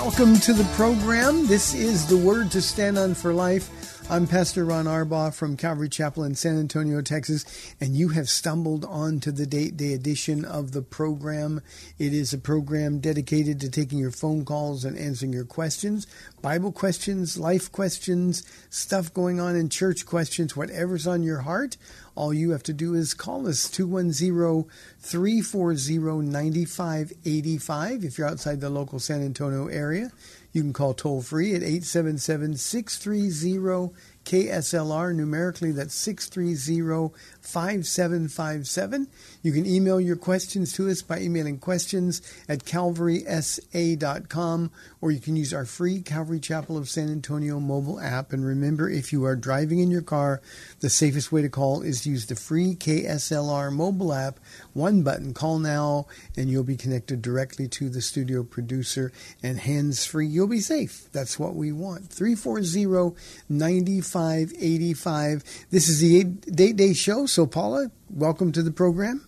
Welcome to the program. This is the Word to Stand On for Life. I'm Pastor Ron Arbaugh from Calvary Chapel in San Antonio, Texas, and you have stumbled onto the date day edition of the program. It is a program dedicated to taking your phone calls and answering your questions, Bible questions, life questions, stuff going on in church questions, whatever's on your heart. All you have to do is call us 210 340 9585 if you're outside the local San Antonio area. You can call toll free at 877 630 KSLR. Numerically, that's 630 5757. You can email your questions to us by emailing questions at calvarysa.com or you can use our free Calvary Chapel of San Antonio mobile app. And remember, if you are driving in your car, the safest way to call is to use the free KSLR mobile app. One button, call now, and you'll be connected directly to the studio producer and hands free. You'll be safe. That's what we want. 340 9585. This is the Date Day Show. So, Paula, welcome to the program.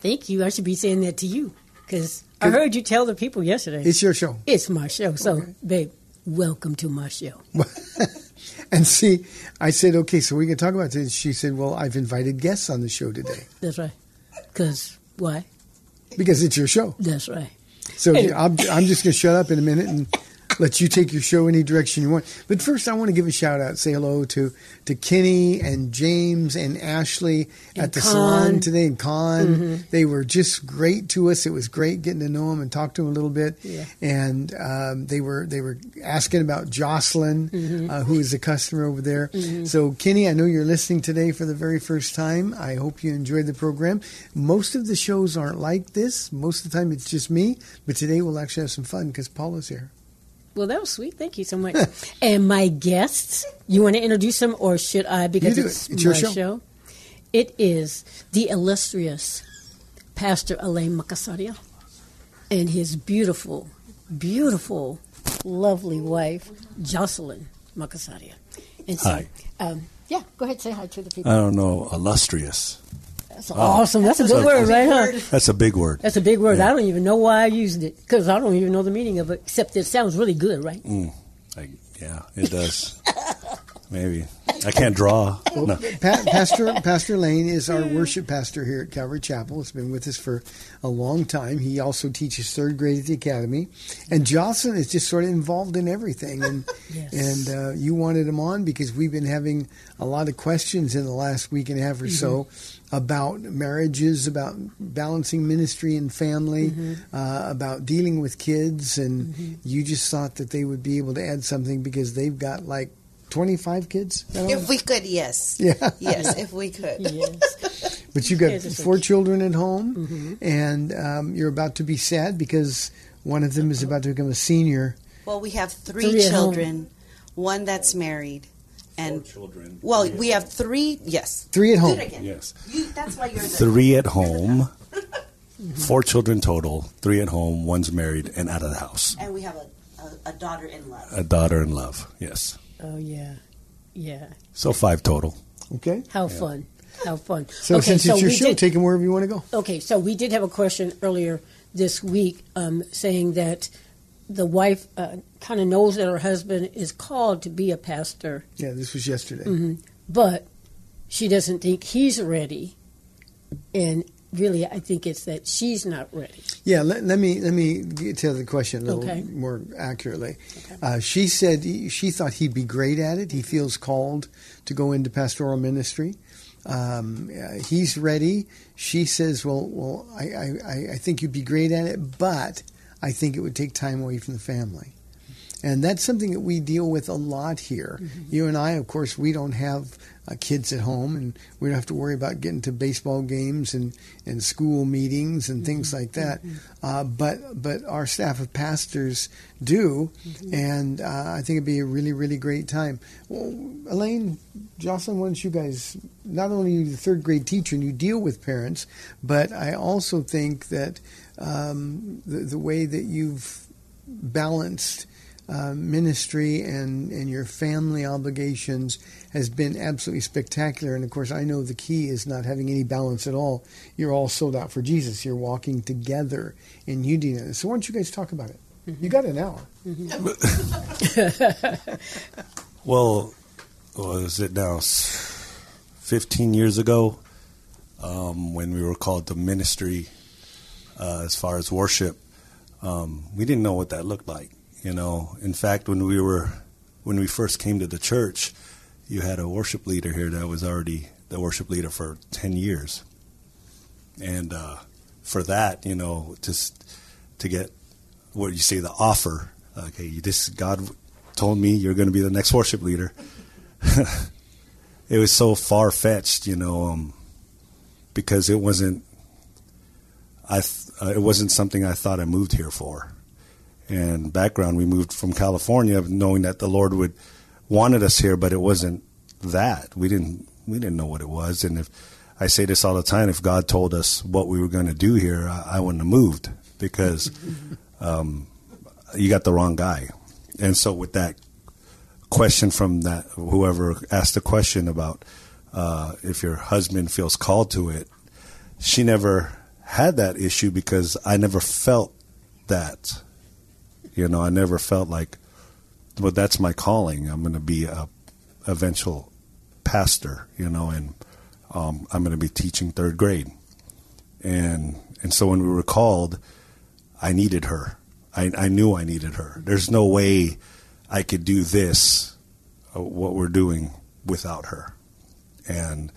Thank you. I should be saying that to you because I heard you tell the people yesterday. It's your show. It's my show. So, babe, welcome to my show. And see, I said, okay, so we can talk about this. She said, well, I've invited guests on the show today That's right. Because why? because it's your show. That's right. So. I'm, I'm just going to shut up in a minute and let you take your show any direction you want. But first, I want to give a shout out, say hello to to Kenny and James and Ashley And at the Con. salon today in Con. Mm-hmm. They were just great to us. It was great getting to know them and talk to them a little bit. Yeah. And um, they were they were asking about Jocelyn, Mm-hmm. uh, who is a customer over there. So Kenny, I know you're listening today for the very first time. I hope you enjoyed the program. Most of the shows aren't like this. Most of the time, it's just me. But today we'll actually have some fun because Paula's here. Well, that was sweet. Thank you so much. and my guests, you want to introduce them or should I? Because You do it's, it. It's your my show. It is the illustrious Pastor Alain Makasaria and his beautiful, beautiful, lovely wife, Jocelyn Makasaria. And so, Hi. Um, yeah, go ahead, say hi to the people. I don't know, illustrious. That's awesome. That's a good word, right, huh? That's a big word. That's a big word. Yeah. I don't even know why I used it because I don't even know the meaning of it, except it sounds really good, right? I, yeah, it does. Maybe I can't draw. No. Pa- pastor Pastor Lane is our worship pastor here at Calvary Chapel. He's been with us for a long time. He also teaches third grade at the academy, and Jocelyn is just sort of involved in everything. And Yes. and uh, you wanted him on because we've been having a lot of questions in the last week and a half or so about marriages, about balancing ministry and family, uh, about dealing with kids, and you just thought that they would be able to add something because they've got like. 25 kids? I don't know. If we could, yes. Yeah. Yes, if we could. Yes. But you've got Kids four cute. children at home, and um, you're about to be sad because one of them is about to become a senior. Well, we have three, Three children, one that's married, and children. well, we have three. Yes, Three at home. again. Yes. You, that's why you're the Three at home, Four children total, three at home, one's married and out of the house. And we have a, a, a daughter in love. A daughter in love, yes. Oh yeah, yeah. So five total. Okay. How fun! How fun! So okay, since it's your show, did- take him wherever you want to go. Okay, so we did have a question earlier this week um, saying that the wife uh, kind of knows that her husband is called to be a pastor, Yeah, this was yesterday. Mm-hmm. but she doesn't think he's ready. And really, I think it's that she's not ready. Yeah, let, let me let me get to the question a little Okay. more accurately. Uh, she said he- she thought he'd be great at it. He feels called to go into pastoral ministry. Um, uh, he's ready. She says, "Well, well, I, I- I think you'd be great at it, but I think it would take time away from the family." And that's something that we deal with a lot here. You and I, of course, we don't have uh, kids at home, and we don't have to worry about getting to baseball games and, and school meetings and things like that. Uh, but but our staff of pastors do, and uh, I think it'd be a really really great time. Well, Elaine, Jocelyn, why don't you guys? Not only are you the third grade teacher and you deal with parents, but I also think that um, the the way that you've balanced uh, ministry and, and your family obligations has been absolutely spectacular. And of course, I know the key is not having any balance at all. You're all sold out for Jesus. You're walking together in unity. So why don't you guys talk about it? You got an hour. Well, was it now? Fifteen years ago, um, when we were called to ministry, uh, as far as worship, um, we didn't know what that looked like. You know, in fact, when we were when we first came to the church, you had a worship leader here that was already the worship leader for ten years, and uh, for that, you know, just to get what you say the offer. Okay, this God told me you're going to be the next worship leader. it was so far fetched, you know, um, because it wasn't. I th- uh, it wasn't something I thought I moved here for. And background, we moved from California, knowing that the Lord would wanted us here, but it wasn't that. We didn't we didn't know what it was. And if I say this all the time, if God told us what we were going to do here, I, I wouldn't have moved because um, you got the wrong guy. And so with that question from that whoever asked the question about uh, if your husband feels called to it, she never had that issue because I never felt that. You know, I never felt like, well, that's my calling. I'm going to be a eventual pastor. You know, and um, I'm going to be teaching third grade. And and so when we were called, I needed her. I, I knew I needed her. There's no way I could do this, uh, what we're doing, without her. And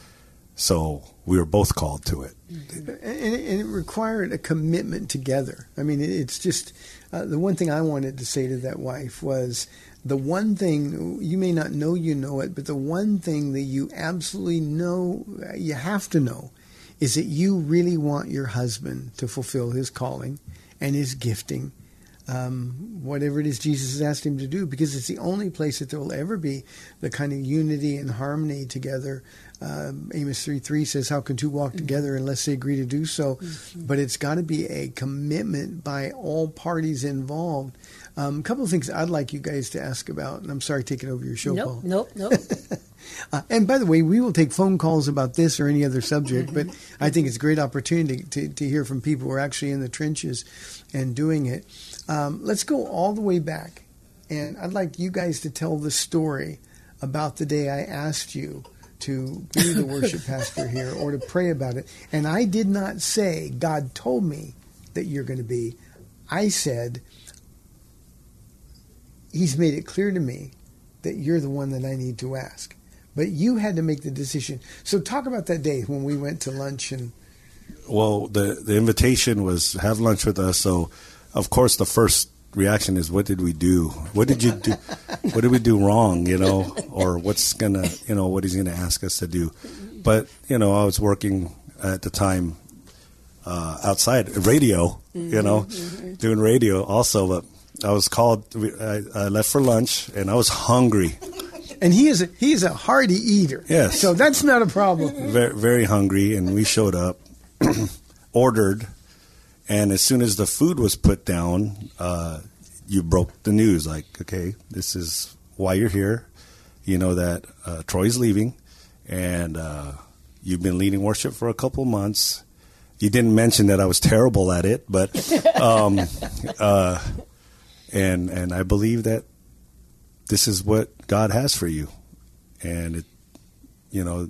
so we were both called to it. And it, and it required a commitment together. I mean, it's just uh, the one thing I wanted to say to that wife was the one thing you may not know you know it, but the one thing that you absolutely know, you have to know, is that you really want your husband to fulfill his calling and his gifting. Um, whatever it is Jesus has asked him to do, because it's the only place that there will ever be the kind of unity and harmony together. Um, Amos 3 3 says, How can two walk together unless they agree to do so? But it's got to be a commitment by all parties involved. Um, a couple of things I'd like you guys to ask about, and I'm sorry taking over your show, Paul. Nope, nope, nope. Uh, and by the way, we will take phone calls about this or any other subject, but I think it's a great opportunity to, to hear from people who are actually in the trenches and doing it. Um, let's go all the way back, and I'd like you guys to tell the story about the day I asked you to be the worship pastor here or to pray about it. And I did not say, God told me that you're going to be. I said, He's made it clear to me that you're the one that I need to ask. But you had to make the decision. So talk about that day when we went to lunch and Well, the the invitation was have lunch with us. So, of course, the first reaction is, "What did we do? What did you do? what did we do wrong? You know, or what's gonna, you know, what he's gonna ask us to do?" But you know, I was working at the time uh, outside radio. You know, doing radio also, but. I was called. I, I left for lunch, and I was hungry, and he is a, he is a hearty eater. Yes. So that's not a problem. very, very hungry, and we showed up, ordered, And as soon as the food was put down, uh, you broke the news like, okay, this is why you're here. You know that uh, Troy's leaving, and uh, you've been leading worship for a couple months. You didn't mention that I was terrible at it, but um, uh, and and I believe that this is what God has for you, and it, you know,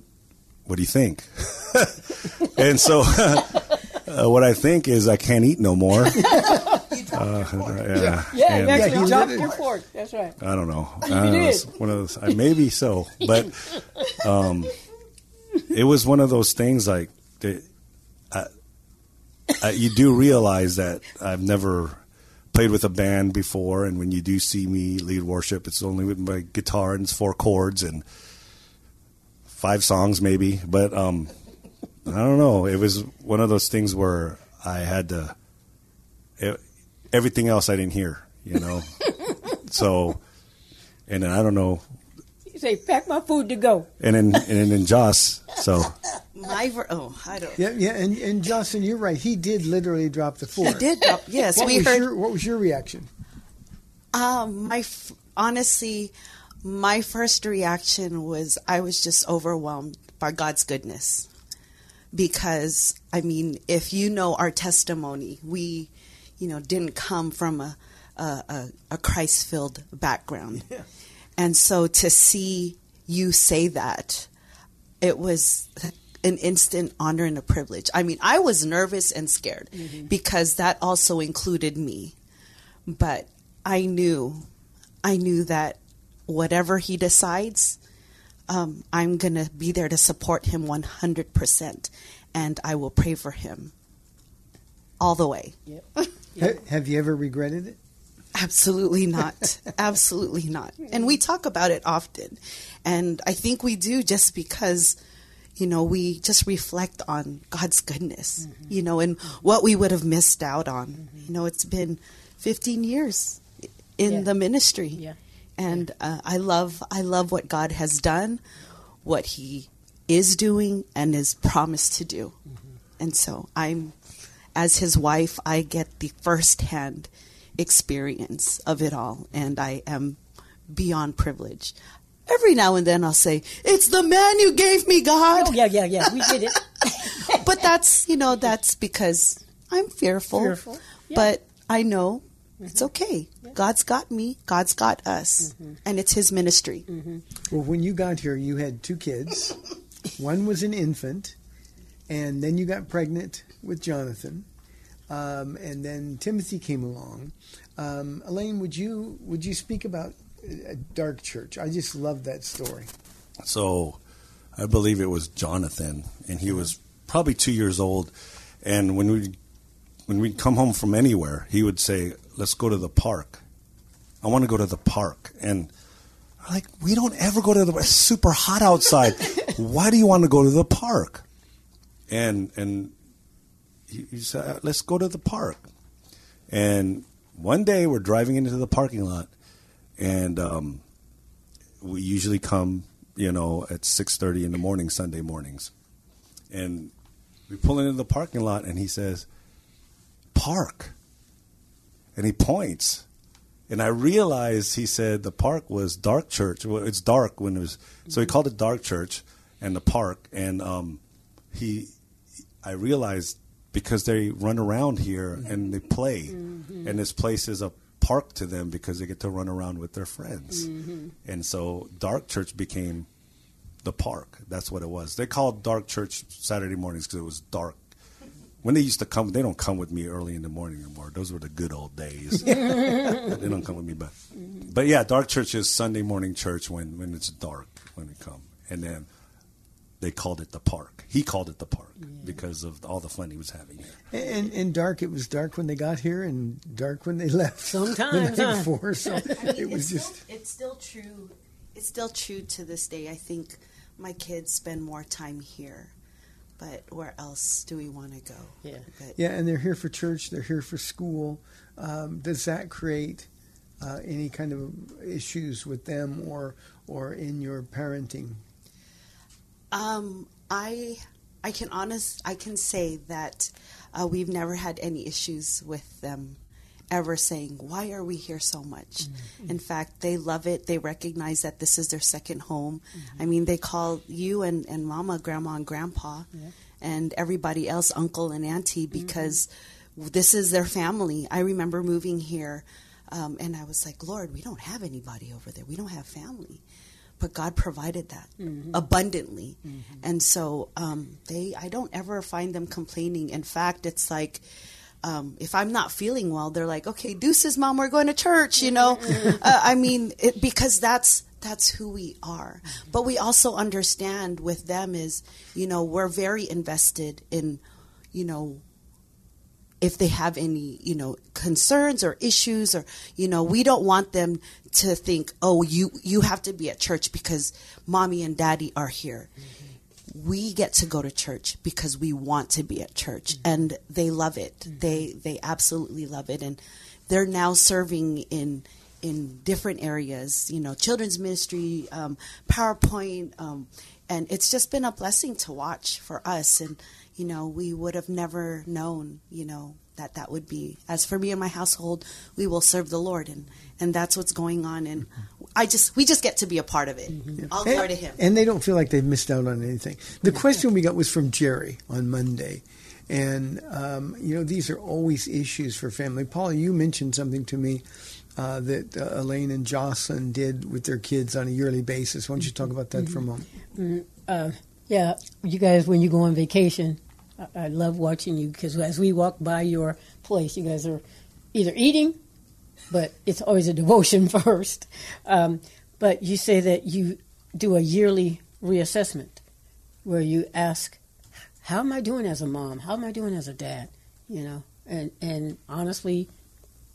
what do you think? and so, uh, what I think is I can't eat no more. Uh, yeah, Yeah, and- Yeah, he dropped your fork. That's right. I don't know. You I don't know. did. It's one of those. I, maybe so, but um, it was one of those things like that. I, I, you do realize that I've never played with a band before, and when you do see me lead worship, it's only with my guitar and it's four chords and five songs maybe. But um, I don't know. It was one of those things where I had to. It, everything else I didn't hear, you know. so, and then I don't know, You say, pack my food to go. and then and then Joss. So My ver- oh, I don't. Yeah, yeah, and and Justin, you're right. He did literally drop the food. He did drop. Yes, What we heard. your What was your reaction? Um, my f- honestly, my first reaction was I was just overwhelmed by God's goodness, because I mean, if you know our testimony, we, you know, didn't come from a a, a, a Christ filled background, and so to see you say that, it was an instant honor and a privilege. I mean, I was nervous and scared mm-hmm. because that also included me. But I knew, I knew that whatever he decides, um, I'm gonna be there to support him 100 percent, and I will pray for him all the way. Ha- have you ever regretted it? Absolutely not. Absolutely not. Hmm. And we talk about it often. And I think we do just because, you know, we just reflect on God's goodness, mm-hmm. you know, and what we would have missed out on. Mm-hmm. You know, it's been 15 years in Yeah. the ministry. Yeah. And uh, I love I love what God has done, what he is doing and is promised to do. And so I'm as his wife, I get the firsthand experience of it all, and I am beyond privileged. Every now and then I'll say, It's the man you gave me, God. Oh, yeah, yeah, yeah. We did it. But that's, you know, that's because I'm fearful. Fearful, yeah. Mm-hmm. But I know it's okay. God's got me, God's got us, Mm-hmm. and it's his ministry. Well, when you got here, you had two kids. One was an infant, and then you got pregnant with Jonathan, um, and then Timothy came along. Um, Elaine, would you would you speak about a dark church? I just love that story. So I believe it was Jonathan, and he was probably two years old. And when we when we'd come home from anywhere, he would say, "Let's go to the park. I want to go to the park." And I'm like, we don't ever go to the. It's super hot outside. Why do you want to go to the park? And and he, he said, "Let's go to the park." And one day we're driving into the parking lot, and um, we usually come, you know, at six thirty in the morning, Sunday mornings, and we pull into the parking lot, and he says, "Park," and he points, and I realized he said the park was Dark Church. Well, it's dark when it was, so he mm-hmm. called it Dark Church and the park, and um, he, I realized because they run around here mm-hmm. and they play, mm-hmm. and this place is a park to them because they get to run around with their friends, and so Dark Church became the park. That's what it was. They called Dark Church Saturday mornings because it was dark. When they used to come, they don't come with me early in the morning anymore. Those were the good old days. they don't come with me, but but yeah, Dark Church is Sunday morning church when when it's dark when we come, and then they called it the park. He called it the park because of all the fun he was having here. And, and dark, it was dark when they got here, and dark when they left. Sometimes, the night huh? before, so it was it's just. Still, it's still true. It's still true to this day. I think my kids spend more time here, but where else do we want to go? Yeah. But Yeah, and they're here for church. They're here for school. Um, does that create uh, any kind of issues with them, or or in your parenting? Um, I I I can honest, I can say that uh, we've never had any issues with them ever saying, Why are we here so much? Mm-hmm. In fact, they love it. They recognize that this is their second home. Mm-hmm. I mean, they call you and, and mama, grandma, and grandpa, and everybody else uncle and auntie Mm-hmm. because this is their family. I remember moving here, um, and I was like, Lord, we don't have anybody over there. We don't have family. But God provided that Mm-hmm. abundantly, and so um, they. I don't ever find them complaining. In fact, it's like um, if I'm not feeling well, they're like, "Okay, deuces, mom, we're going to church." You know, uh, I mean, it, because that's that's who we are. But we also understand with them is, you know, we're very invested in, you know, if they have any, you know, concerns or issues or, you know, we don't want them to think, "Oh, you you have to be at church because mommy and daddy are here." We get to go to church because we want to be at church and they love it. They they absolutely love it and they're now serving in in different areas you know children's ministry um, powerpoint um, and it's just been a blessing to watch for us and you know we would have never known you know that that would be as for me and my household we will serve the lord and and that's what's going on and i just we just get to be a part of it all glory to him And they don't feel like they've missed out on anything. The question we got was from Jerry on Monday. And, um, you know, these are always issues for family. Paula, you mentioned something to me uh, that uh, Elaine and Jocelyn did with their kids on a yearly basis. Why don't you talk about that for a moment? uh, yeah, you guys, when you go on vacation, I, I love watching you because as we walk by your place, you guys are either eating, but it's always a devotion first. Um, but you say that you do a yearly reassessment where you ask, "How am I doing as a mom? How am I doing as a dad?" You know, and and honestly,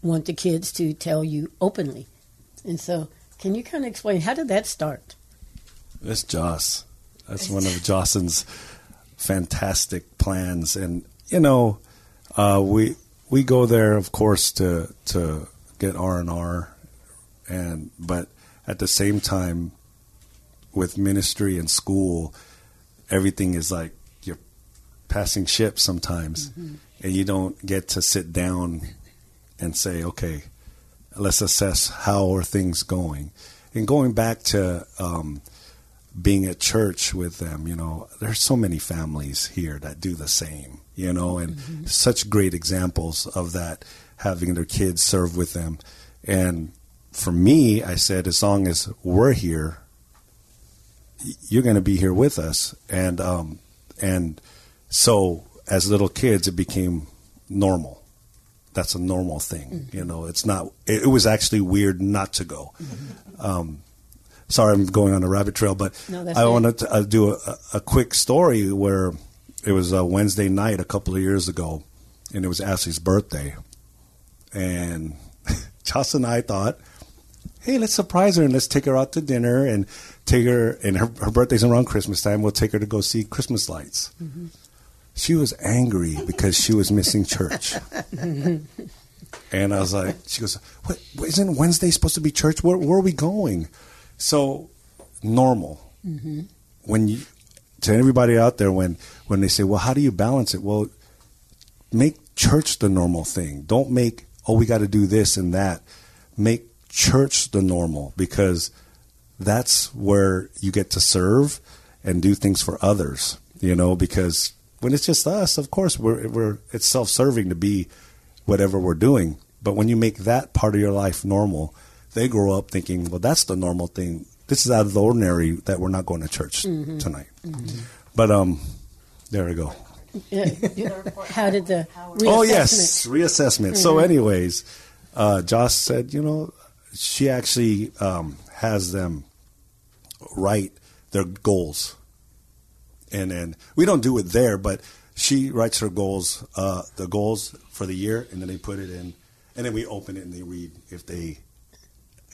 want the kids to tell you openly. And so, can you kind of explain how did that start? That's Joss. That's one of Jocelyn's fantastic plans, and you know, uh, we we go there, of course, to to get R and R, and but at the same time, with ministry and school, everything is like you're passing ships sometimes, and you don't get to sit down and say, okay, let's assess how are things going. And going back to um, being at church with them, you know, there's so many families here that do the same, you know, and such great examples of that, having their kids serve with them. And for me, I said, as long as we're here, you're going to be here with us. And, um, and so as little kids, it became normal. That's a normal thing, you know. It's not. It, it was actually weird not to go. Um, sorry, I'm going on a rabbit trail, but No, I it. wanted to uh, do a, a quick story where it was a Wednesday night a couple of years ago, and it was Ashley's birthday, and Joss and I thought, hey, let's surprise her and let's take her out to dinner and take her. And her, her birthday's around Christmas time. We'll take her to go see Christmas lights. She was angry because she was missing church. And I was like, she goes, what, isn't Wednesday supposed to be church? Where, where are we going? So normal. When you, to everybody out there, when, when they say, well, how do you balance it? Well, make church the normal thing. Don't make, oh, we got to do this and that. Make church the normal because that's where you get to serve and do things for others, you know, because when it's just us, of course, we're, we're, it's self-serving to be whatever we're doing. But when you make that part of your life normal, they grow up thinking, well, that's the normal thing. This is out of the ordinary that we're not going to church tonight. But um, there we go. How did the Oh yes, reassessment. So, anyways, uh, Josh said, you know, she actually um, has them write their goals, and then we don't do it there, but she writes her goals, uh, the goals for the year, and then they put it in, and then we open it and they read if they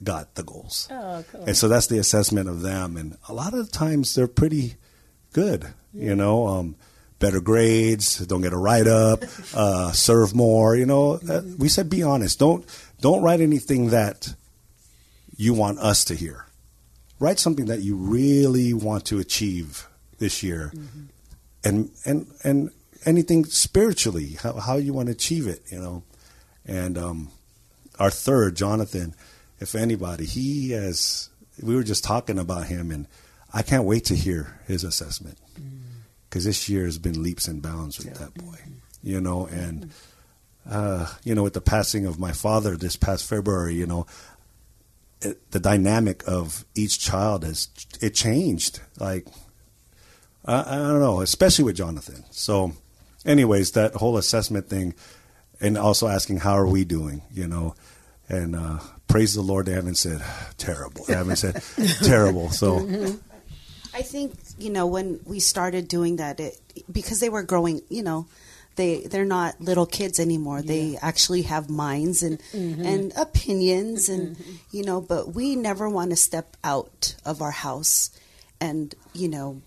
got the goals. Oh, cool. And so that's the assessment of them. And a lot of times they're pretty good, you know, um, better grades, don't get a write up, uh, serve more, you know. Uh, we said be honest. Don't don't write anything that you want us to hear. Write something that you really want to achieve this year and and and anything spiritually, how how you want to achieve it, you know. And um, our third, Jonathan, if anybody, he has. We were just talking about him, and I can't wait to hear his assessment because this year has been leaps and bounds with that boy, you know. And uh, you know, with the passing of my father this past February, you know, it, the dynamic of each child has it changed. Like I, I don't know, especially with Jonathan. So, anyways, that whole assessment thing, and also asking how are we doing, you know, and uh, praise the Lord, they haven't said terrible. They haven't said terrible. So. Mm-hmm. I think you know when we started doing that, it because they were growing. You know, they they're not little kids anymore. They actually have minds and mm-hmm. and opinions, and mm-hmm. you know. But we never want to step out of our house and you know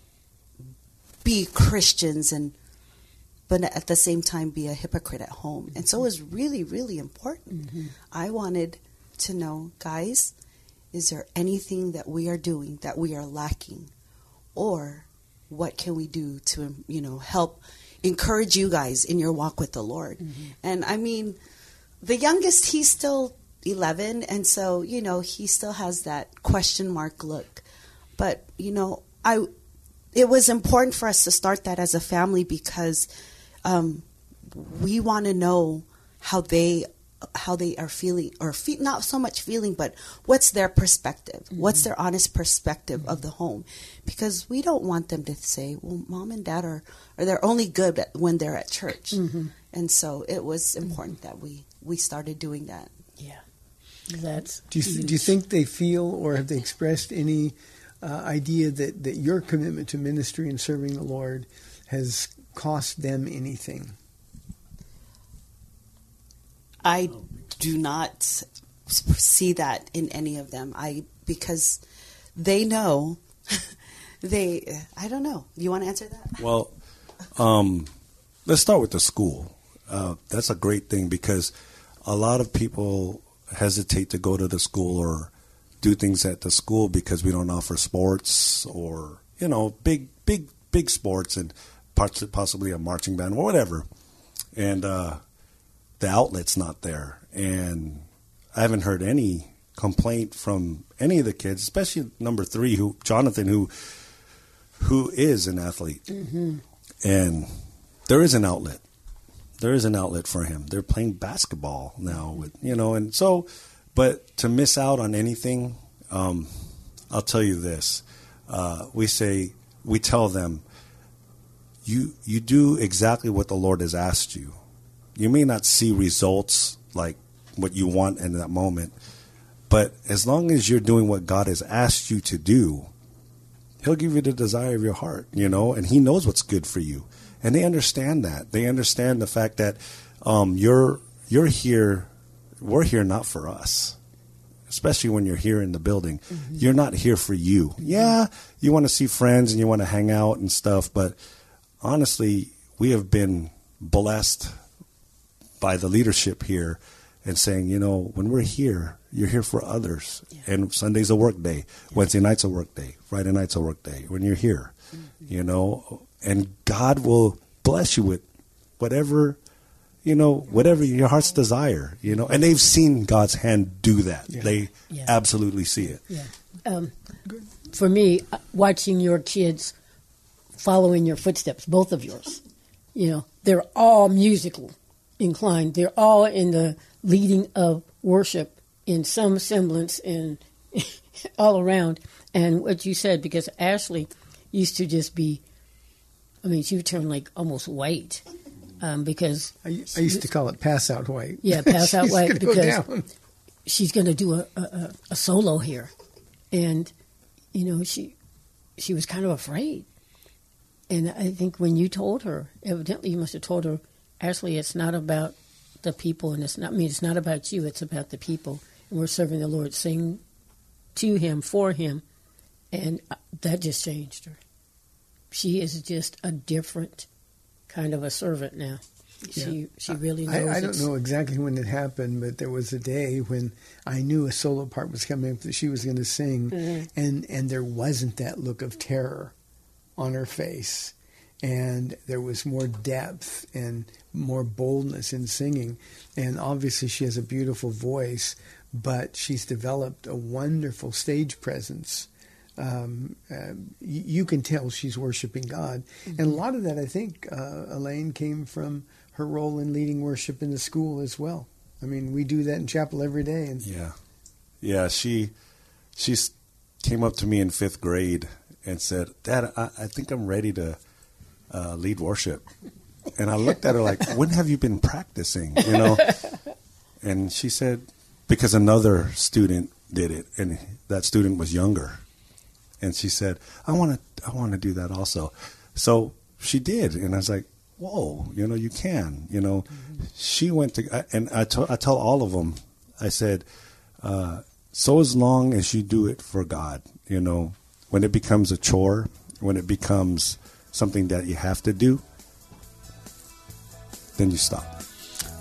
be Christians and but at the same time be a hypocrite at home. And so it was really really important. I wanted to know, guys, is there anything that we are doing that we are lacking? or what can we do to you know help encourage you guys in your walk with the lord? And i mean the youngest he's still 11 and so you know he still has that question mark look. But you know i it was important for us to start that as a family because um, we want to know how they how they are feeling or fe- not so much feeling but what's their perspective? Mm-hmm. What's their honest perspective of the home? Because we don't want them to say well mom and dad are or they're only good at, when they're at church. Mm-hmm. And so it was mm-hmm. important that we we started doing that. Yeah, that's. Do you, do you think they feel or have they expressed any uh, idea that, that your commitment to ministry and serving the Lord has cost them anything? I do not see that in any of them. I because they know they. I don't know. You want to answer that? Well, um, let's start with the school. Uh, that's a great thing because a lot of people hesitate to go to the school or do things at the school because we don't offer sports or you know big big big sports and possibly a marching band or whatever and uh, the outlet's not there. And i haven't heard any complaint from any of the kids especially number three who jonathan who who is an athlete. And there is an outlet. There is an outlet for him. They're playing basketball now with you know and so but to miss out on anything um, i'll tell you this. Uh, we say we tell them you you do exactly what the lord has asked you you may not see results like what you want in that moment but as long as you're doing what god has asked you to do he'll give you the desire of your heart, you know, and he knows what's good for you. And they understand that. They understand the fact that um, you're you're here we're here not for us. Especially when you're here in the building. You're not here for you. Yeah, you want to see friends and you want to hang out and stuff, but honestly, we have been blessed by the leadership here and saying, you know, when we're here, you're here for others. And Sunday's a work day, Wednesday night's a work day, Friday night's a work day. When you're here, you know, and God will bless you with whatever, you know, whatever your heart's desire, you know. And they've seen God's hand do that. They Yeah. absolutely see it. Yeah. Um, for me, uh, watching your kids following your footsteps, both of yours, you know, they're all musical inclined. They're all in the leading of worship in some semblance and all around. And what you said, because Ashley used to just be, I mean, she would turn like almost white um, because I, I used to call it pass out white. Yeah, pass out white go because she's going to do a, a- a solo here, and you know she she was kind of afraid. And I think when you told her, evidently you must have told her, Ashley, it's not about the people, and it's not I mean it's not about you. It's about the people, and we're serving the Lord. Sing to Him for Him, and uh, that just changed her. She is just a different kind of a servant now. She she really knows. I, I don't know exactly when it happened, but there was a day when I knew a solo part was coming up that she was going to sing, Mhm. and and there wasn't that look of terror on her face, and there was more depth and more boldness in singing. And obviously, she has a beautiful voice, but she's developed a wonderful stage presence. Um, uh, you, can tell she's worshiping God. And a lot of that, I think, uh, Elaine, came from her role in leading worship in the school as well. I mean, we do that in chapel every day. And Yeah, yeah. She she came up to me in fifth grade and said, "Dad, I, I think I'm ready to uh, lead worship." And I looked at her like, "When have you been practicing?" You know. And she said, "Because another student did it, and that student was younger." And she said, "I want to, I want to do that also." So she did, and I was like, "Whoa, you know, you can." You know, she went to, and I told, I tell all of them, I said, uh, "So as long as you do it for God, you know, when it becomes a chore, when it becomes something that you have to do, then you stop."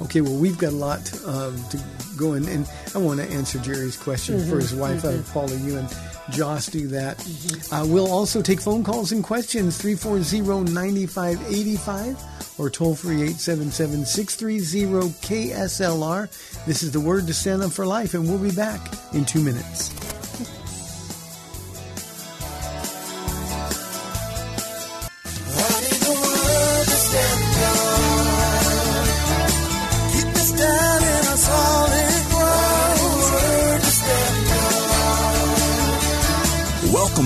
Okay, well, we've got a lot um, to go in, and I want to answer Jerry's question for his wife. Uh, Paula, you and Joss do that. Uh, we'll also take phone calls and questions 340 9585 or toll free 877 630 KSLR. This is the word to stand up for life, and we'll be back in two minutes.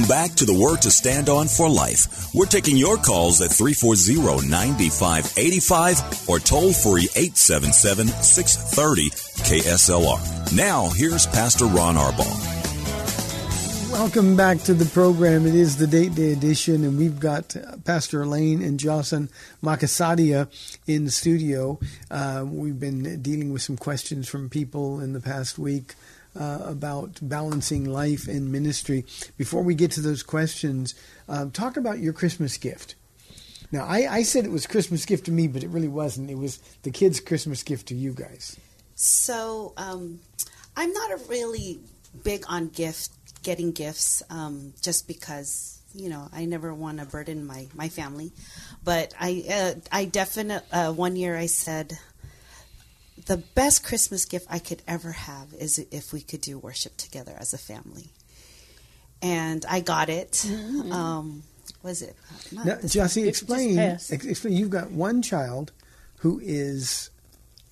Back to the Word to Stand On for Life. We're taking your calls at 340-9585 or toll free 877-630 KSLR. Now, here's Pastor Ron Arbaugh. Welcome back to the program. It is the date day edition, and we've got uh, Pastor Elaine and Jocelyn Makasadia in the studio. Uh, we've been dealing with some questions from people in the past week uh, about balancing life and ministry. Before we get to those questions, um, talk about your Christmas gift. Now, I, I said it was Christmas gift to me, but it really wasn't. It was the kids' Christmas gift to you guys. So um, I'm not a really big on gift getting gifts, um, just because you know I never want to burden my my family. But I uh, I definitely uh, one year I said the best Christmas gift I could ever have is if we could do worship together as a family. And I got it. Um, was it? not Now, this Jesse, explain, ex- explain. You've got one child who is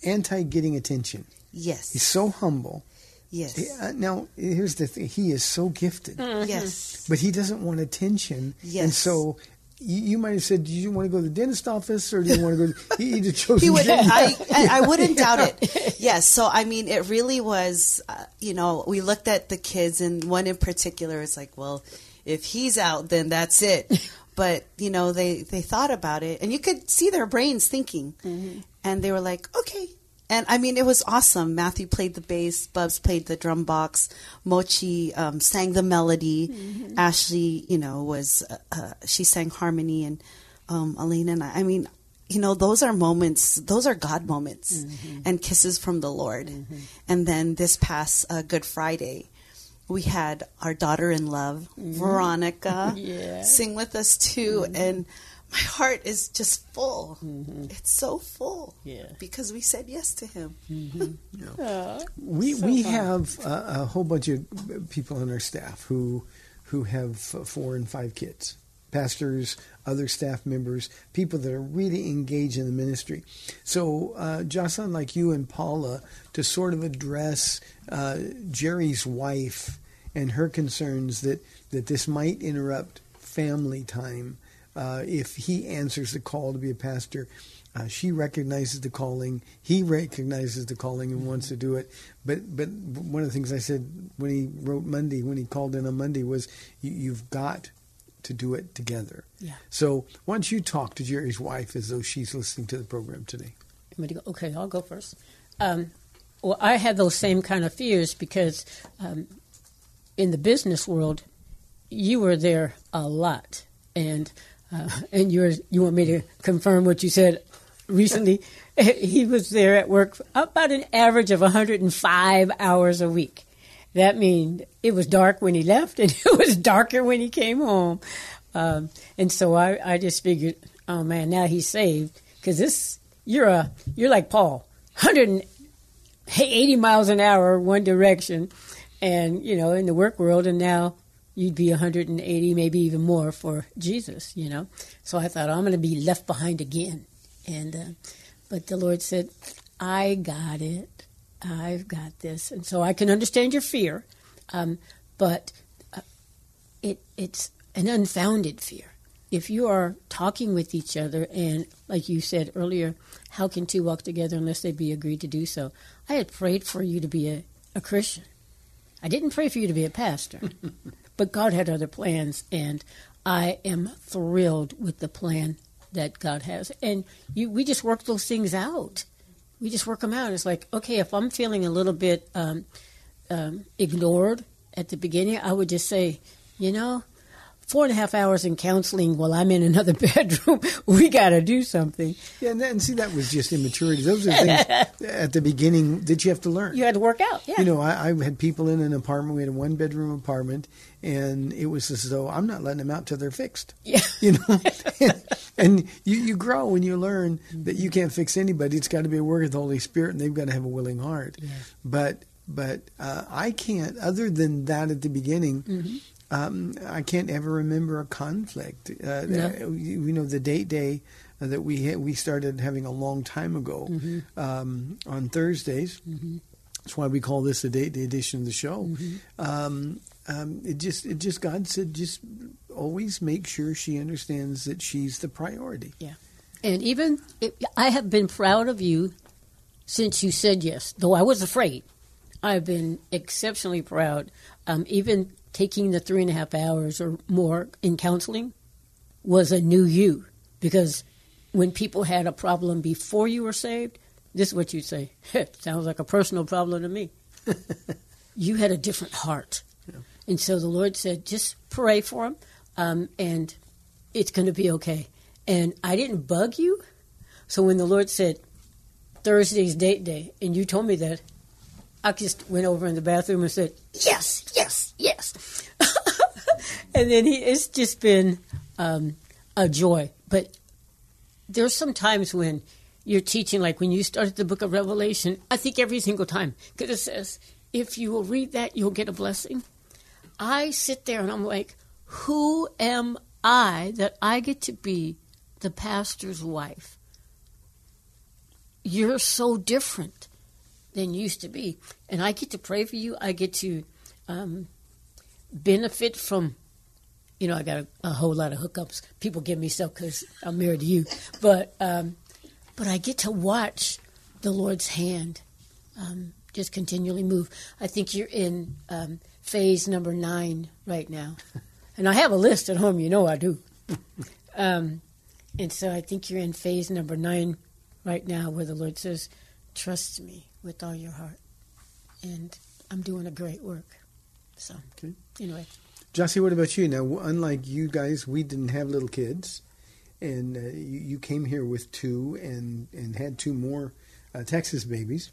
anti getting attention. Yes. He's so humble. yes. He- uh, now, here's the thing: he is so gifted, Yes. but he doesn't want attention. Yes. And so, you, you might have said, "Do you want to go to the dentist office, or do you want to go?" To, he, he just chose. he would. I, I I wouldn't doubt it. Yes. So I mean, it really was. Uh, you know, we looked at the kids, and one in particular is like, well, if he's out, then that's it. But you know, they they thought about it, and you could see their brains thinking, and they were like, okay. And I mean, it was awesome. Matthew played the bass, Bubs played the drum box, Mochi um, sang the melody, Ashley, you know, was uh, uh, she sang harmony, and um, Alina and I. I mean, you know, those are moments, those are God moments and kisses from the Lord. And then this past uh, Good Friday, we had our daughter in love, Veronica, Yeah. sing with us too. And my heart is just full. It's so full. Yeah. Because we said yes to him. we we have a, a whole bunch of people on our staff who who have four and five kids pastors other staff members people that are really engaged in the ministry so uh, jocelyn like you and paula to sort of address uh, jerry's wife and her concerns that that this might interrupt family time uh, if he answers the call to be a pastor uh, she recognizes the calling. He recognizes the calling and wants to do it. But but one of the things I said when he wrote Monday, when he called in on Monday, was you, you've got to do it together. Yeah. So why don't you talk to Jerry's wife as though she's listening to the program today? Want me to go? Okay, I'll go first. Um, well, I had those same kind of fears because um, in the business world, you were there a lot, and uh, and you you want me to confirm what you said recently? he was there at work about an average of 105 hours a week. That means it was dark when he left, and it was darker when he came home. Um, and so I, I just figured oh man, now he's saved because this you're a you're like Paul, 180 miles an hour one direction, and you know in the work world, and now you'd be 180, maybe even more for Jesus, you know. So I thought I'm going to be left behind again, and uh, but the Lord said, I got it. I've got this, and so I can understand your fear, um, but uh, it it's an unfounded fear. If you are talking with each other, and like you said earlier, how can two walk together unless they be agreed to do so? I had prayed for you to be a, a Christian. I didn't pray for you to be a pastor, but God had other plans, and I am thrilled with the plan that God has. And you, we just work those things out. We just work them out. It's like, okay, if I'm feeling a little bit um, um, ignored at the beginning, I would just say, you know, four and a half hours in counseling while I'm in another bedroom, we got to do something. Yeah, and, and see, that was just immaturity. Those are things at the beginning that you have to learn. You had to work out. Yeah. You know, I, I had people in an apartment. We had a one bedroom apartment, and it was as though I'm not letting them out till they're fixed. Yeah. You know, and, and you, you grow and you learn that you can't fix anybody. It's got to be a work of the Holy Spirit, and they've got to have a willing heart. Yeah. But but uh, I can't. Other than that, at the beginning. Mm-hmm. Um, I can't ever remember a conflict. Uh, No. you know, the date day that we we started having a long time ago Mm-hmm. um, on Thursdays. That's why we call this the date day edition of the show. Mm-hmm. Um, um, it just, it just God said, just always make sure she understands that she's the priority. Yeah. And even if, I have been proud of you since you said yes, though I was afraid. I've been exceptionally proud. Um, even taking the three and a half hours or more in counseling was a new you because when people had a problem before you were saved, this is what you'd say. Sounds like a personal problem to me. you had a different heart. And so the Lord said, just pray for him, um, and it's going to be okay. And I didn't bug you. So when the Lord said, Thursday's date day, and you told me that, I just went over in the bathroom and said, yes, yes, yes. and then he, it's just been um, a joy. But there's some times when you're teaching, like when you started the book of Revelation, I think every single time, because it says, if you will read that, you'll get a blessing. I sit there and I'm like, who am I that I get to be the pastor's wife? You're so different than used to be. And I get to pray for you. I get to um, benefit from, you know, I got a, a whole lot of hookups. People give me stuff because I'm married to you. But, um, but I get to watch the Lord's hand um, just continually move. I think you're in um, phase number nine right now. And I have a list at home, you know I do. um, and so I think you're in phase number nine right now where the Lord says, Trust me with all your heart. And I'm doing a great work. So, Okay. anyway. Jossie, what about you? Now, unlike you guys, we didn't have little kids, and uh, you, you came here with two and, and had two more uh, Texas babies.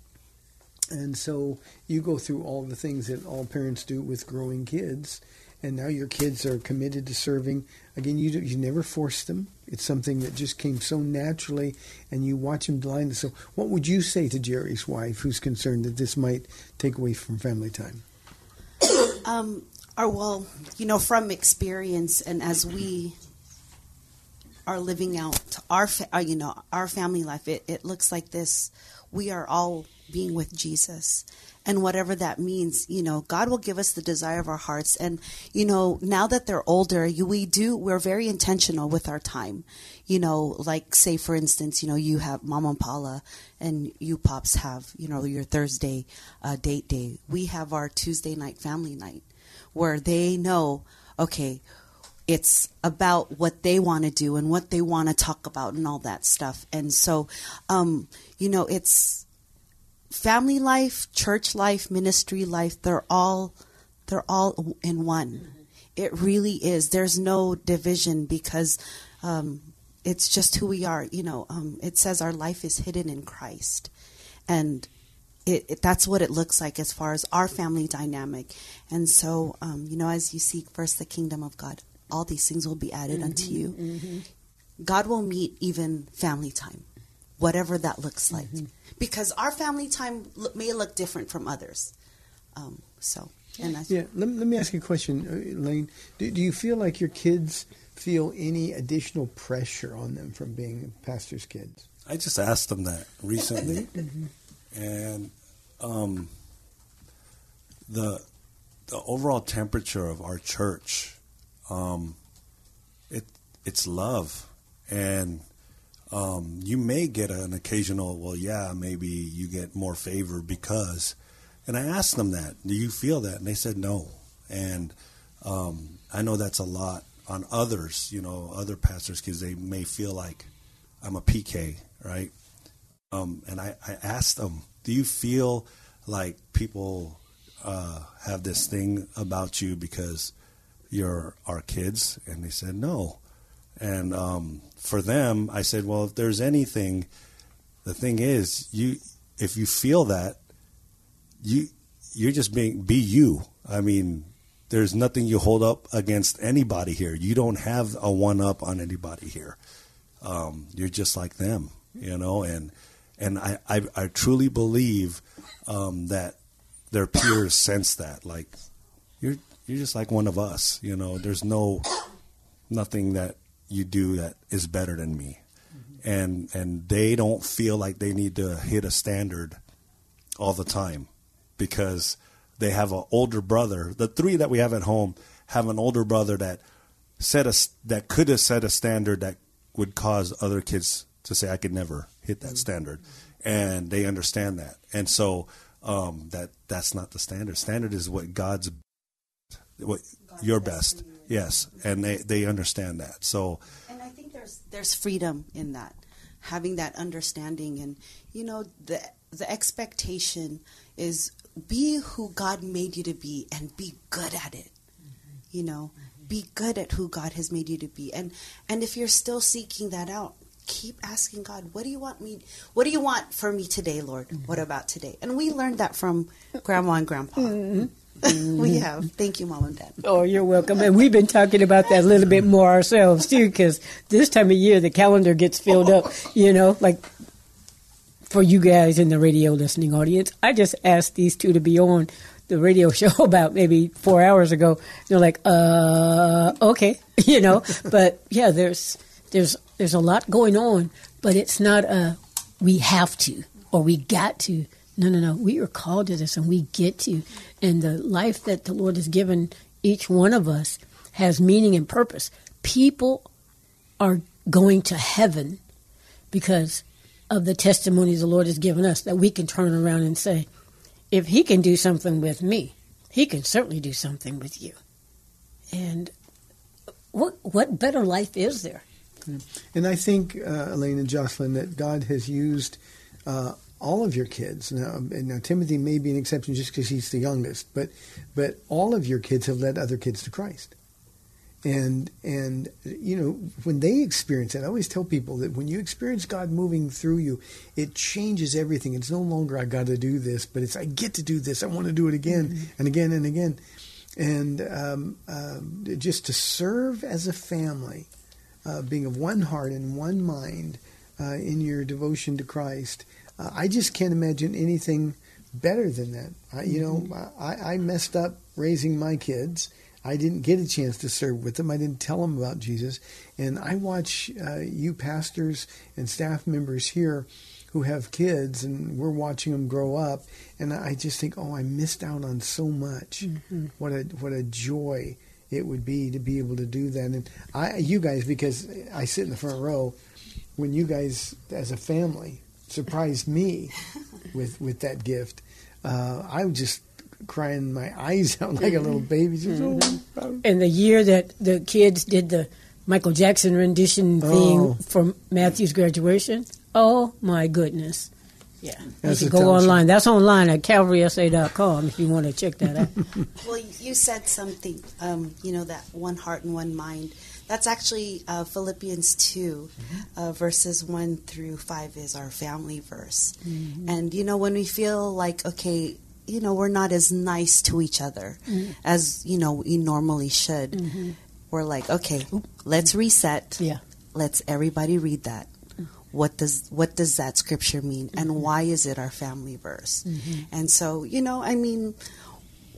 And so you go through all the things that all parents do with growing kids, and now your kids are committed to serving. Again, you do, you never force them. It's something that just came so naturally, and you watch them blind. So, what would you say to Jerry's wife, who's concerned that this might take away from family time? Um, or well, you know, from experience, and as we are living out our, uh, you know, our family life, it, it looks like this. We are all being with Jesus, and whatever that means, you know, God will give us the desire of our hearts. And you know, now that they're older, you, we do we're very intentional with our time. You know, like say for instance, you know, you have Mama and Paula, and you pops have you know your Thursday uh, date day. We have our Tuesday night family night where they know, okay, it's about what they want to do and what they want to talk about and all that stuff. And so, um, you know, it's family life, church life, ministry life. They're all, they're all in one. It really is. There's no division because, um, it's just who we are. You know, um, it says our life is hidden in Christ. And it, it, that's what it looks like as far as our family dynamic. And so, um, you know, as you seek first the kingdom of God, all these things will be added unto you. God will meet even family time, whatever that looks like. Because our family time lo- may look different from others. Um, so, and that's, Yeah, let, let me ask you a question, uh, Elaine. Do, do you feel like your kids feel any additional pressure on them from being pastors' kids? I just asked them that recently, and um, the the overall temperature of our church, um, it it's love, and um, you may get an occasional. Well, yeah, maybe you get more favor because. And I asked them that. Do you feel that? And they said no. And um, I know that's a lot on others. You know, other pastors' because They may feel like I'm a PK, right? Um, and I, I asked them, do you feel like people uh, have this thing about you because you're our kids? And they said no. And um, for them, I said, well, if there's anything, the thing is, you if you feel that, you you're just being be you. I mean, there's nothing you hold up against anybody here. You don't have a one up on anybody here. Um, you're just like them, you know. And and I I, I truly believe um, that their peers sense that. Like you're you're just like one of us, you know. There's no nothing that you do that is better than me. And and they don't feel like they need to hit a standard all the time because they have an older brother. The three that we have at home have an older brother that set a that could have set a standard that would cause other kids to say I could never hit that standard, and they understand that, and so um, that that's not the standard. Standard is what God's what your best, yes, and they they understand that. So and I think there's there's freedom in that, having that understanding, and you know the the expectation is be who God made you to be and be good at it. You know, be good at who God has made you to be, and and if you're still seeking that out, keep asking God, what do you want me? What do you want for me today, Lord? What about today? And we learned that from Grandma and Grandpa. Mm-hmm. We have. Thank you, Mom and Dad. Oh, you're welcome. And we've been talking about that a little bit more ourselves too, because this time of year the calendar gets filled up. You know, like for you guys in the radio listening audience, I just asked these two to be on the radio show about maybe four hours ago. They're like, uh, okay, you know. But yeah, there's there's there's a lot going on, but it's not a we have to or we got to. No, no, no. We are called to this, and we get to. And the life that the Lord has given each one of us has meaning and purpose. People are going to heaven because of the testimonies the Lord has given us that we can turn around and say, if He can do something with me, He can certainly do something with you. And what what better life is there? And I think, uh, Elaine and Jocelyn, that God has used uh, all of your kids. Now, now Timothy may be an exception just because he's the youngest, but but all of your kids have led other kids to Christ. And and you know when they experience it, I always tell people that when you experience God moving through you, it changes everything. It's no longer I got to do this, but it's I get to do this. I want to do it again and again and again, and um, um, just to serve as a family uh, being of one heart and one mind uh, in your devotion to Christ. Uh, I just can't imagine anything better than that. I, you know, I, I messed up raising my kids. I didn't get a chance to serve with them. I didn't tell them about Jesus. And I watch uh, you pastors and staff members here who have kids, and we're watching them grow up. And I just think, oh, I missed out on so much. What a what a joy it would be to be able to do that. And I, you guys, because I sit in the front row, when you guys as a family surprised me with with that gift, uh, I was just crying my eyes out like a little baby. Just, oh, And the year that the kids did the Michael Jackson rendition thing Oh. for Matthew's graduation, oh my goodness. Yeah. You can go tell- online. That's online at calvarysa.com if you want to check that out. Well, you said something, um, you know, that one heart and one mind. That's actually uh, Philippians 2, uh, verses 1 through 5 is our family verse. And, you know, when we feel like, okay, you know, we're not as nice to each other as, you know, we normally should, we're like, okay, let's reset. Yeah. let's everybody read that. What does what does that scripture mean, and Mm-hmm. why is it our family verse? And so, you know, I mean,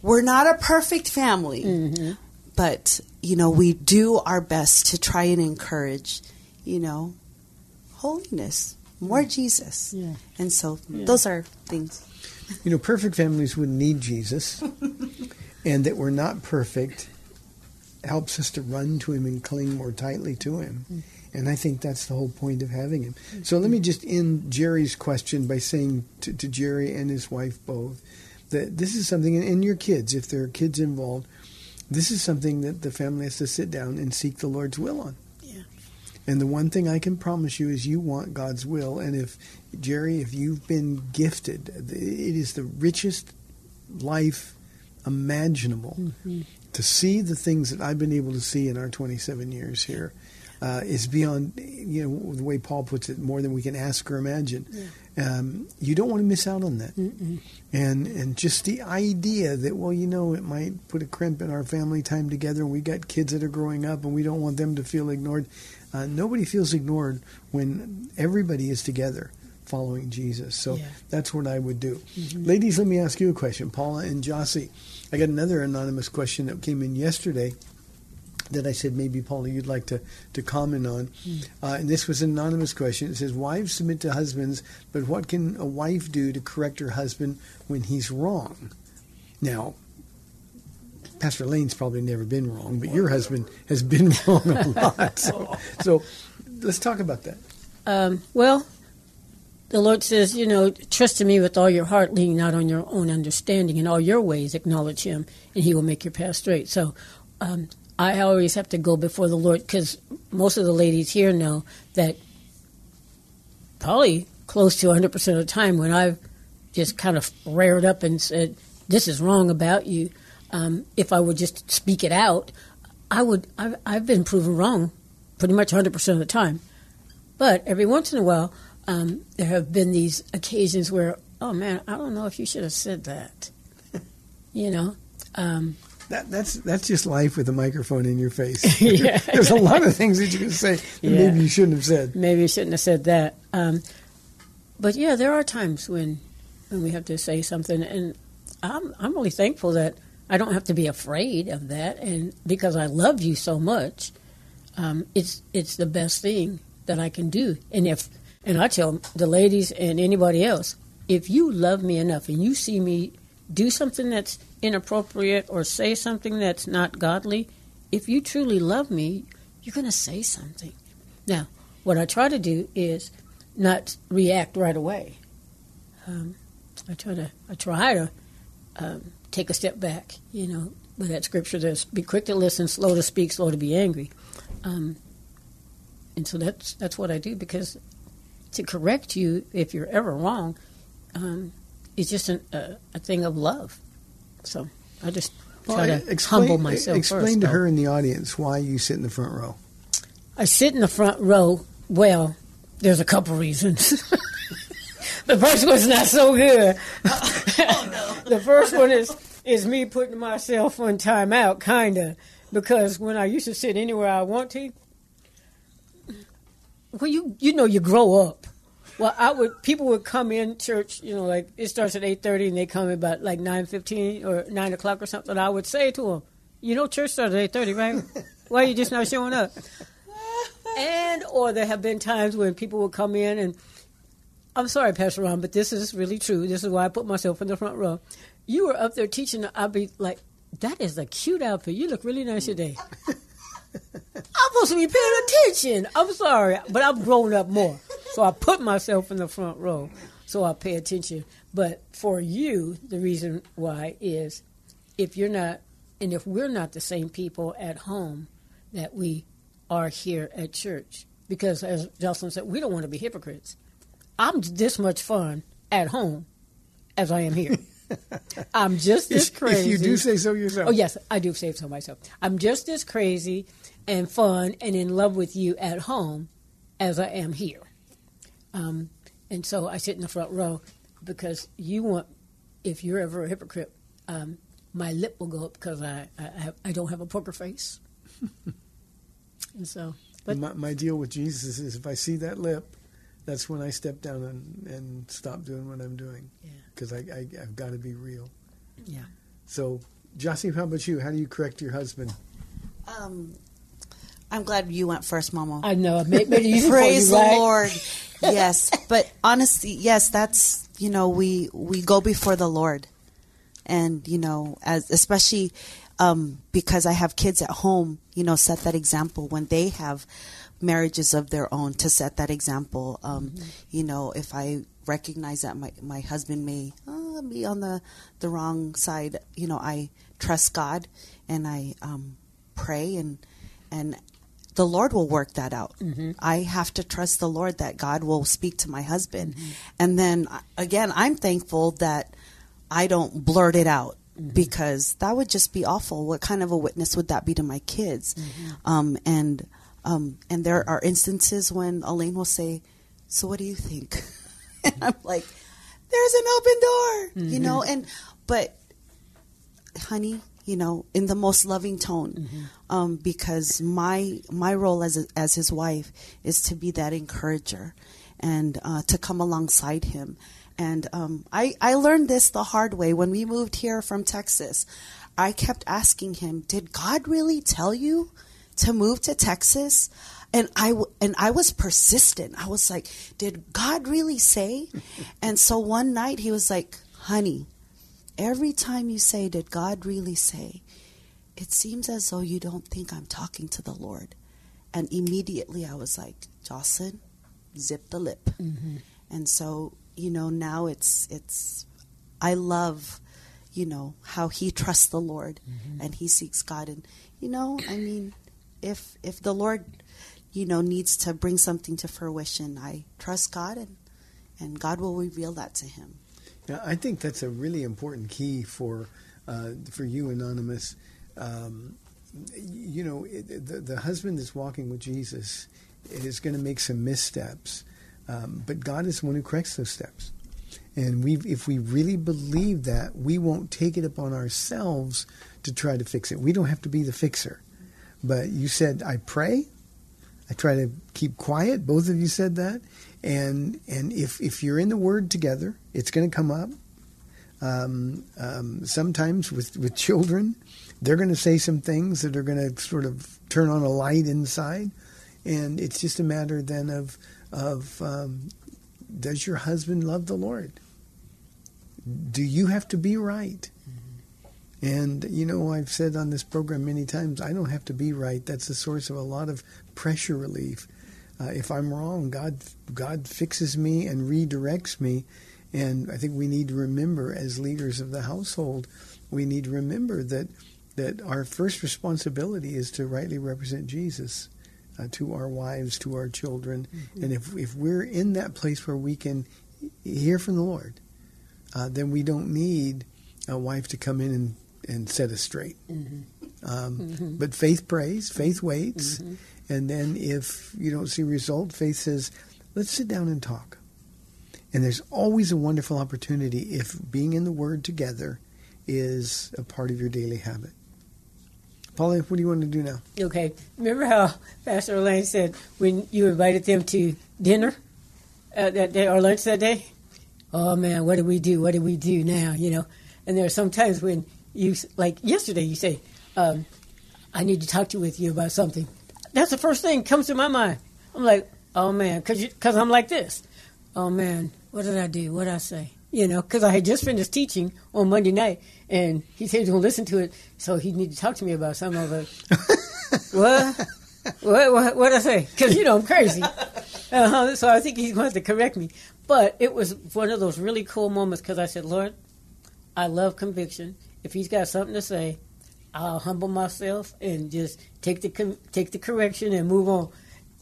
we're not a perfect family, Mm-hmm. But you know, we do our best to try and encourage, you know, holiness, more Jesus. Yeah. And so, those are things. You know, perfect families wouldn't need Jesus, and that we're not perfect helps us to run to Him and cling more tightly to Him. Mm. And I think that's the whole point of having Him. Mm. So let me just end Jerry's question by saying to, to Jerry and his wife both that this is something, and your kids, if there are kids involved, this is something that the family has to sit down and seek the Lord's will on. Yeah. And the one thing I can promise you is you want God's will. And if, Jerry, if you've been gifted, it is the richest life imaginable mm-hmm. to see the things that I've been able to see in our 27 years here. Uh, is beyond, you know, the way Paul puts it, more than we can ask or imagine. Um, you don't want to miss out on that, and and just the idea that, well, you know, it might put a crimp in our family time together. and We got kids that are growing up, and we don't want them to feel ignored. Uh, nobody feels ignored when everybody is together following Jesus. So Yeah. that's what I would do. Ladies, let me ask you a question, Paula and Jossie. I got another anonymous question that came in yesterday that I said maybe Paula you'd like to, to comment on. Uh, and this was an anonymous question. It says, Wives submit to husbands, but what can a wife do to correct her husband when he's wrong? Now, Pastor Lane's probably never been wrong, but your husband has been wrong a lot. So, so let's talk about that. Um, well, the Lord says, you know, trust in me with all your heart, leaning not on your own understanding. In all your ways, acknowledge Him, and He will make your path straight. So, um, I always have to go before the Lord because most of the ladies here know that probably close to 100% of the time when I've just kind of reared up and said, this is wrong about you, um, if I would just speak it out, I would, I've, I've been proven wrong pretty much 100% of the time. But every once in a while, um, there have been these occasions where, oh man, I don't know if you should have said that. you know, um, That, that's that's just life with a microphone in your face. Yeah. There's a lot of things that you can say that Yeah. maybe you shouldn't have said. maybe I shouldn't have said that. Um, but yeah, there are times when when we have to say something, and I'm I'm really thankful that I don't have to be afraid of that, and because I love you so much, um, it's it's the best thing that I can do. And if and I tell the ladies and anybody else, if you love me enough and you see me do something that's inappropriate or say something that's not godly, if you truly love me, you're going to say something. Now, what I try to do is not react right away. Um, I try to I try to um, take a step back. You know, with that scripture, there's be quick to listen, slow to speak, slow to be angry. Um, and so that's that's what I do because to correct you if you're ever wrong um, is just an, a thing of love. So I just try Well, to explain- humble myself. Explain first, to though. her in the audience why you sit in the front row. I sit in the front row. Well, there's a couple reasons. the first one's not so good. Oh, the first one is is me putting myself on timeout, kind of, because when I used to sit anywhere I want to, well, you you know you grow up. Well, I would people would come in church, you know, like it starts at eight thirty and they come in about like nine fifteen or nine o'clock or something. I would say to them, you know, church starts at eight thirty, right? Why are you just not showing up? And or there have been times when people would come in and I'm sorry, Pastor Ron, but this is really true. This is why I put myself in the front row. You were up there teaching. I'd be like, "That is a cute outfit. You look really nice today." I'm supposed to be paying attention. I'm sorry, but I've grown up more, so I put myself in the front row so I pay attention. But for you, the reason why is if you're not, and if we're not the same people at home that we are here at church, because as Jocelyn said, we don't want to be hypocrites. I'm this much fun at home as I am here. I'm just as crazy. if you do say so yourself. Oh yes, I do say so myself. I'm just as crazy and fun and in love with you at home as I am here. Um, and so I sit in the front row because you want. If you're ever a hypocrite, um, my lip will go up because I I, have, I don't have a poker face. and so But- my, my deal with Jesus is if I see that lip, that's when I step down and, and stop doing what I'm doing. Yeah. Because I, I, I've got to be real. Yeah. So, Jossie, how about you? How do you correct your husband? Um, I'm glad you went first, Mama. I know. I made, made it Praise you, the right? Lord. yes, but honestly, yes, that's you know we we go before the Lord, and you know as especially um, because I have kids at home, you know, set that example when they have marriages of their own to set that example. Um, You know, if I recognize that my my husband may uh, be on the the wrong side, you know, I trust God and I um, pray and and the Lord will work that out. Mm-hmm. I have to trust the Lord that God will speak to my husband. Mm-hmm. And then again, I'm thankful that I don't blurt it out mm-hmm. because that would just be awful. What kind of a witness would that be to my kids? Um, and um, and there are instances when Elaine will say, "So what do you think?" and I'm like, "There's an open door," you know. And but honey, you know, in the most loving tone, um, because my my role as a, as his wife is to be that encourager and uh, to come alongside him. And um, I I learned this the hard way when we moved here from Texas. I kept asking him, "Did God really tell you to move to Texas?" And I w- and I was persistent. I was like, "Did God really say?" and so one night he was like, "Honey." Every time you say, Did God really say? It seems as though you don't think I'm talking to the Lord. And immediately I was like, Jocelyn, zip the lip. Mm-hmm. And so, you know, now it's, it's, I love, you know, how he trusts the Lord mm-hmm. and he seeks God. And, you know, I mean, if, if the Lord, you know, needs to bring something to fruition, I trust God and, and God will reveal that to him. Yeah, I think that's a really important key for uh, for you, anonymous. Um, you know, it, the, the husband that's walking with Jesus is going to make some missteps, um, but God is the one who corrects those steps. And we, if we really believe that, we won't take it upon ourselves to try to fix it. We don't have to be the fixer. But you said, I pray. I try to keep quiet. Both of you said that. And and if, if you're in the Word together, it's going to come up. Um, um, sometimes with, with children, they're going to say some things that are going to sort of turn on a light inside. And it's just a matter then of, of um, does your husband love the Lord? Do you have to be right? And, you know, I've said on this program many times, I don't have to be right. That's the source of a lot of pressure relief. Uh, if I'm wrong, God, God fixes me and redirects me. And I think we need to remember, as leaders of the household, we need to remember that, that our first responsibility is to rightly represent Jesus uh, to our wives, to our children. And if, if we're in that place where we can hear from the Lord, uh, then we don't need a wife to come in and, and set us straight. Um, But faith prays, faith waits, and then if you don't see result, faith says, let's sit down and talk. And there's always a wonderful opportunity if being in the Word together is a part of your daily habit. Paula, what do you want to do now? Okay. Remember how Pastor Elaine said when you invited them to dinner uh, that day or lunch that day? Oh man, what do we do? What do we do now? You know. And there are some times when you, like yesterday, you say, um, "I need to talk to you with you about something." That's the first thing that comes to my mind. I'm like, "Oh man," because because I'm like this. Oh man, what did I do? What did I say? You know, because I had just finished teaching on Monday night, and he said he was going to listen to it, so he needed to talk to me about something. I was like, what? what? What? What did I say? Because you know I'm crazy. Uh-huh, so I think he's going to have to correct me. But it was one of those really cool moments because I said, Lord, I love conviction. If he's got something to say, I'll humble myself and just take the com- take the correction and move on.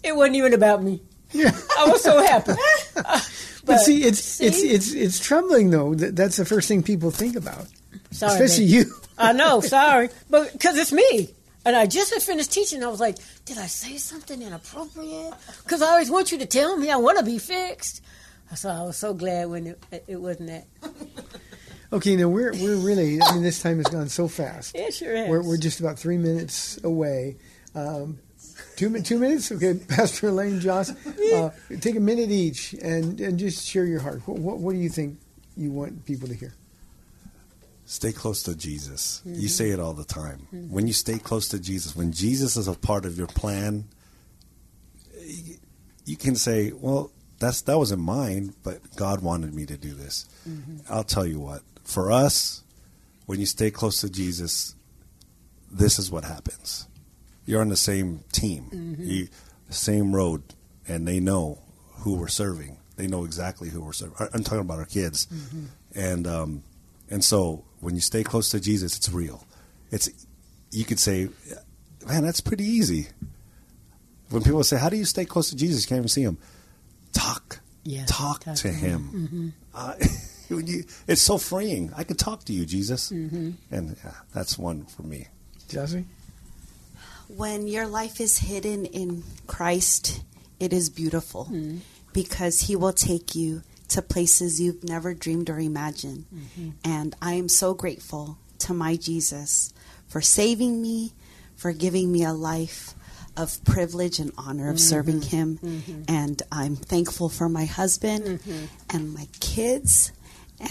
It wasn't even about me. Yeah. I was so happy. But, see, it's see? it's it's it's troubling though. That that's the first thing people think about, Sorry, especially babe. you. I know, sorry, but because it's me, and I just had finished teaching. I was like, did I say something inappropriate? Because I always want you to tell me. I want to be fixed. So I was so glad when it, it wasn't that. Okay, now we're we're really. I mean, this time has gone so fast. It sure has. We're we're just about three minutes away. Um, Two, mi- two minutes? Okay, Pastor Elaine, Joss, uh, take a minute each and, and just share your heart. What, what, what do you think you want people to hear? Stay close to Jesus. You say it all the time. When you stay close to Jesus, when Jesus is a part of your plan, you can say, "Well, that's that wasn't mine, but God wanted me to do this." Mm-hmm. I'll tell you what. For us, when you stay close to Jesus, this is what happens. You're on the same team, mm-hmm. you, the same road, and they know who we're serving. They know exactly who we're serving. I'm talking about our kids, mm-hmm. and um, and so when you stay close to Jesus, it's real. It's you could say, man, that's pretty easy. When people say, "How do you stay close to Jesus?" You can't even see him. Talk, Yeah, talk, talk to to him. Mm-hmm. Uh, when you, it's so freeing. I can talk to you, Jesus, mm-hmm. and yeah, that's one for me. Jossie? When your life is hidden in Christ, it is beautiful mm-hmm. because He will take you to places you've never dreamed or imagined. And I am so grateful to my Jesus for saving me, for giving me a life of privilege and honor of serving mm-hmm. Him. Mm-hmm. And I'm thankful for my husband mm-hmm. and my kids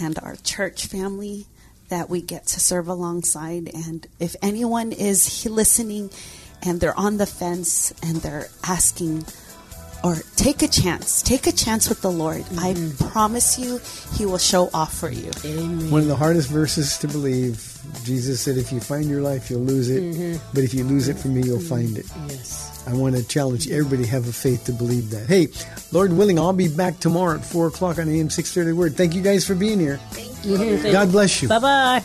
and our church family that we get to serve alongside. And if anyone is listening and they're on the fence and they're asking, or take a chance, take a chance with the Lord. I mm-hmm. promise you, He will show off for you. Amen. One of the hardest verses to believe. Jesus said, if you find your life, you'll lose it. Mm-hmm. But if you lose it for me, you'll mm-hmm. find it. Yes. I want to challenge everybody have a faith to believe that. Hey, Lord willing, I'll be back tomorrow at 4 o'clock on AM 630 Word. Thank you guys for being here. Thank you. God bless you. Bye bye.